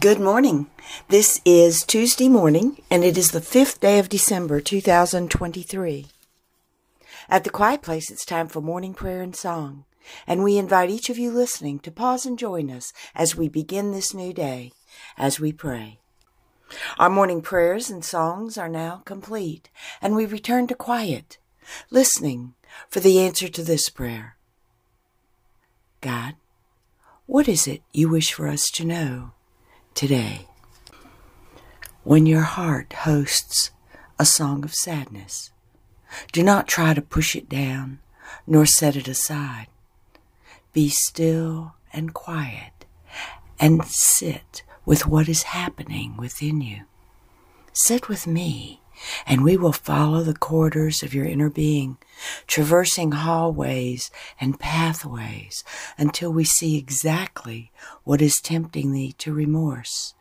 Good morning. This is Tuesday morning, and it is the fifth day of December 2023. At the Quiet Place, it's time for morning prayer and song, and we invite each of you listening to pause and join us as we begin this new day as we pray. Our morning prayers and songs are now complete, and we return to quiet, listening for the answer to this prayer God, what is it you wish for us to know? Today. When your heart hosts a song of sadness, do not try to push it down nor set it aside. Be still and quiet and sit with what is happening within you. Sit with me and we will follow the corridors of your inner being, traversing hallways and pathways until we see exactly what is tempting thee to remorse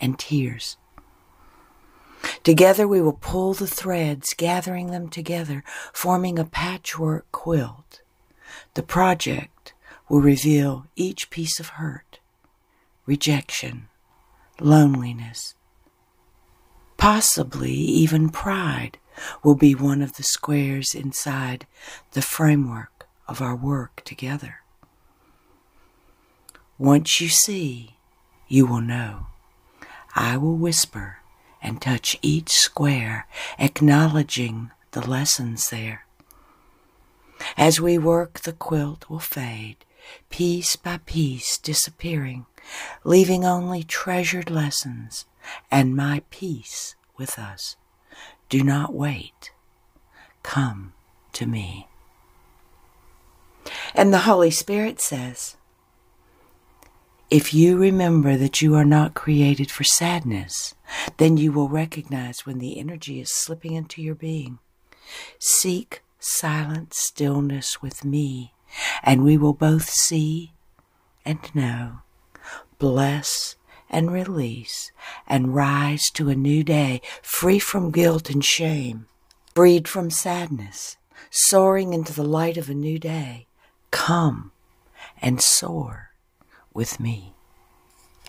and tears. Together we will pull the threads, gathering them together, forming a patchwork quilt. The project will reveal each piece of hurt, rejection, loneliness, Possibly even pride will be one of the squares inside the framework of our work together. Once you see, you will know. I will whisper and touch each square, acknowledging the lessons there. As we work, the quilt will fade, piece by piece disappearing, leaving only treasured lessons and my peace with us. Do not wait. Come to me. And the Holy Spirit says, if you remember that you are not created for sadness, then you will recognize when the energy is slipping into your being. Seek silent stillness with me, and we will both see and know. Bless and release and rise to a new day free from guilt and shame, freed from sadness, soaring into the light of a new day. Come and soar with me.